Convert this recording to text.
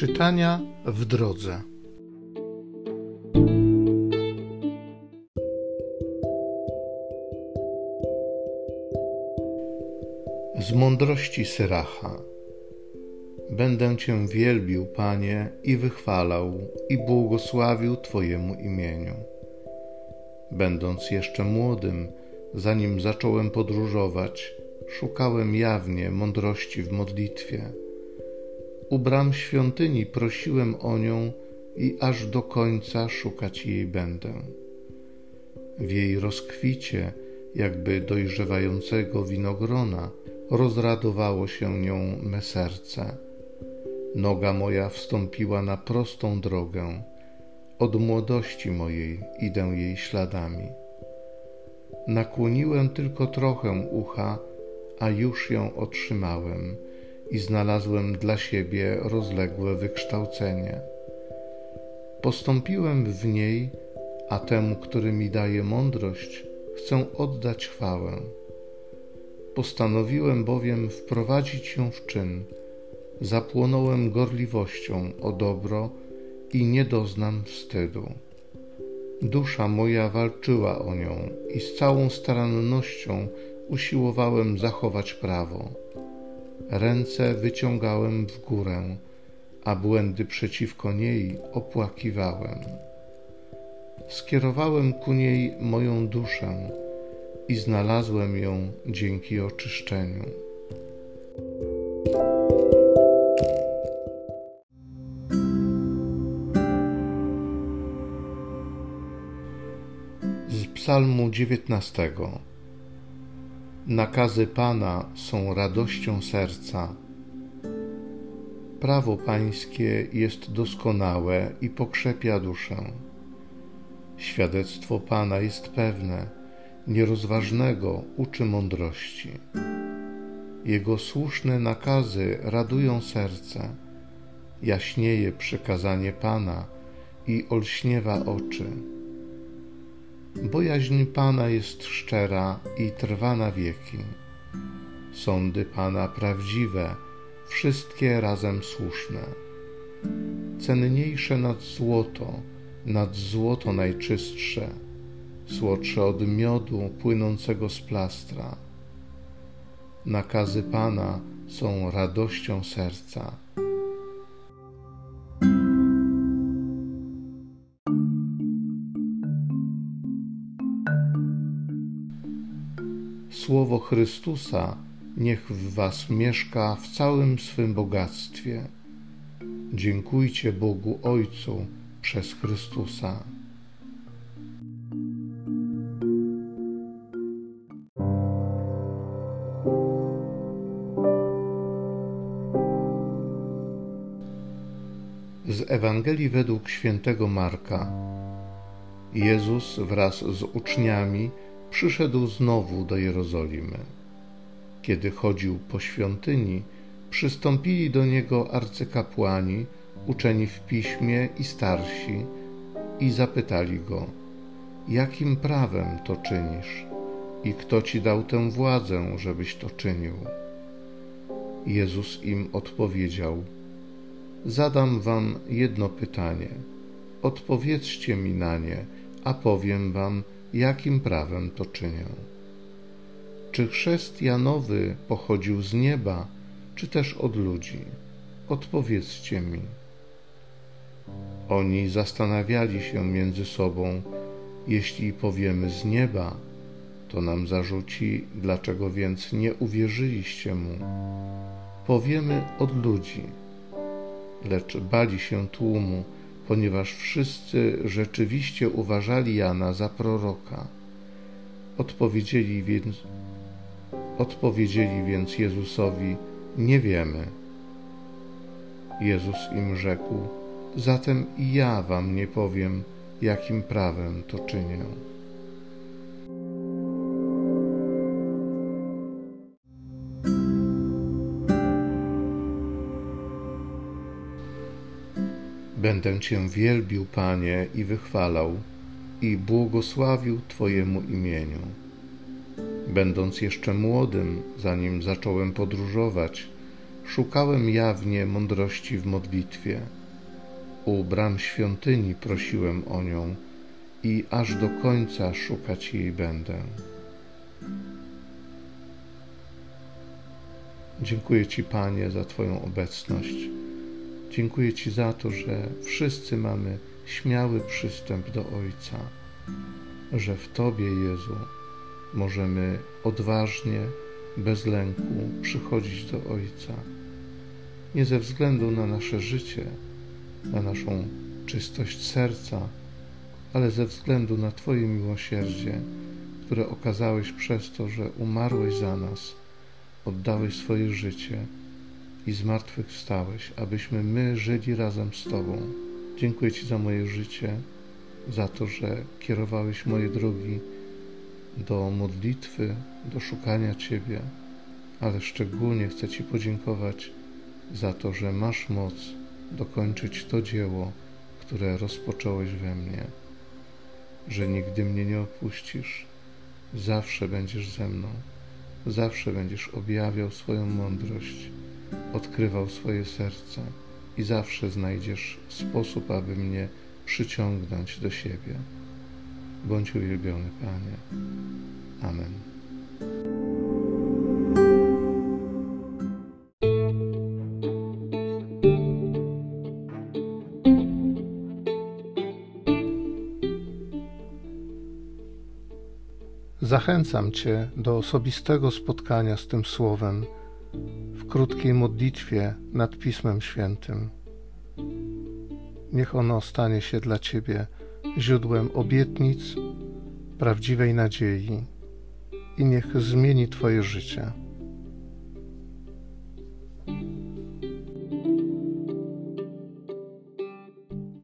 Czytania w drodze. Z mądrości Syracha. Będę Cię wielbił, Panie, i wychwalał, i błogosławił Twojemu imieniu. Będąc jeszcze młodym, zanim zacząłem podróżować, szukałem jawnie mądrości w modlitwie. U bram świątyni prosiłem o nią i aż do końca szukać jej będę. W jej rozkwicie, jakby dojrzewającego winogrona, rozradowało się nią me serce. Noga moja wstąpiła na prostą drogę. Od młodości mojej idę jej śladami. Nakłoniłem tylko trochę ucha, a już ją otrzymałem i znalazłem dla siebie rozległe wykształcenie. Postąpiłem w niej, a temu, który mi daje mądrość, chcę oddać chwałę. Postanowiłem bowiem wprowadzić ją w czyn. Zapłonąłem gorliwością o dobro i nie doznam wstydu. Dusza moja walczyła o nią i z całą starannością usiłowałem zachować prawo. Ręce wyciągałem w górę, a błędy przeciwko niej opłakiwałem. Skierowałem ku niej moją duszę i znalazłem ją dzięki oczyszczeniu. Z Psalmu dziewiętnastego. Nakazy Pana są radością serca. Prawo Pańskie jest doskonałe i pokrzepia duszę. Świadectwo Pana jest pewne, nierozważnego uczy mądrości. Jego słuszne nakazy radują serce, jaśnieje przykazanie Pana i olśniewa oczy. Bojaźń Pana jest szczera i trwa na wieki. Sądy Pana prawdziwe, wszystkie razem słuszne. Cenniejsze nad złoto, nad złoto najczystsze, słodsze od miodu płynącego z plastra. Nakazy Pana są radością serca. Słowo Chrystusa niech w Was mieszka w całym swym bogactwie. Dziękujcie Bogu Ojcu przez Chrystusa. Z Ewangelii według świętego Marka. Jezus wraz z uczniami przyszedł znowu do Jerozolimy. Kiedy chodził po świątyni, przystąpili do niego arcykapłani, uczeni w piśmie i starsi, i zapytali go: Jakim prawem to czynisz? I kto ci dał tę władzę, żebyś to czynił? Jezus im odpowiedział: Zadam wam jedno pytanie. Odpowiedzcie mi na nie, a powiem wam, jakim prawem to czynię. Czy chrzest Janowy pochodził z nieba, czy też od ludzi? Odpowiedzcie mi. Oni zastanawiali się między sobą, jeśli powiemy z nieba, to nam zarzuci, dlaczego więc nie uwierzyliście mu. Powiemy od ludzi, lecz bali się tłumu, ponieważ wszyscy rzeczywiście uważali Jana za proroka. Odpowiedzieli więc, odpowiedzieli więc Jezusowi: Nie wiemy. Jezus im rzekł: Zatem i ja wam nie powiem, jakim prawem to czynię. Będę Cię wielbił, Panie, i wychwalał, i błogosławił Twojemu imieniu. Będąc jeszcze młodym, zanim zacząłem podróżować, szukałem jawnie mądrości w modlitwie. U bram świątyni prosiłem o nią i aż do końca szukać jej będę. Dziękuję Ci, Panie, za Twoją obecność. Dziękuję Ci za to, że wszyscy mamy śmiały przystęp do Ojca, że w Tobie, Jezu, możemy odważnie, bez lęku przychodzić do Ojca. Nie ze względu na nasze życie, na naszą czystość serca, ale ze względu na Twoje miłosierdzie, które okazałeś przez to, że umarłeś za nas, oddałeś swoje życie i zmartwychwstałeś, abyśmy my żyli razem z Tobą. Dziękuję Ci za moje życie, za to, że kierowałeś moje drogi do modlitwy, do szukania Ciebie, ale szczególnie chcę Ci podziękować za to, że masz moc dokończyć to dzieło, które rozpocząłeś we mnie, że nigdy mnie nie opuścisz, zawsze będziesz ze mną, zawsze będziesz objawiał swoją mądrość, odkrywał swoje serce i zawsze znajdziesz sposób, aby mnie przyciągnąć do siebie. Bądź uwielbiony, Panie. Amen. Zachęcam Cię do osobistego spotkania z tym Słowem krótkiej modlitwie nad Pismem Świętym. Niech ono stanie się dla Ciebie źródłem obietnic, prawdziwej nadziei i niech zmieni Twoje życie.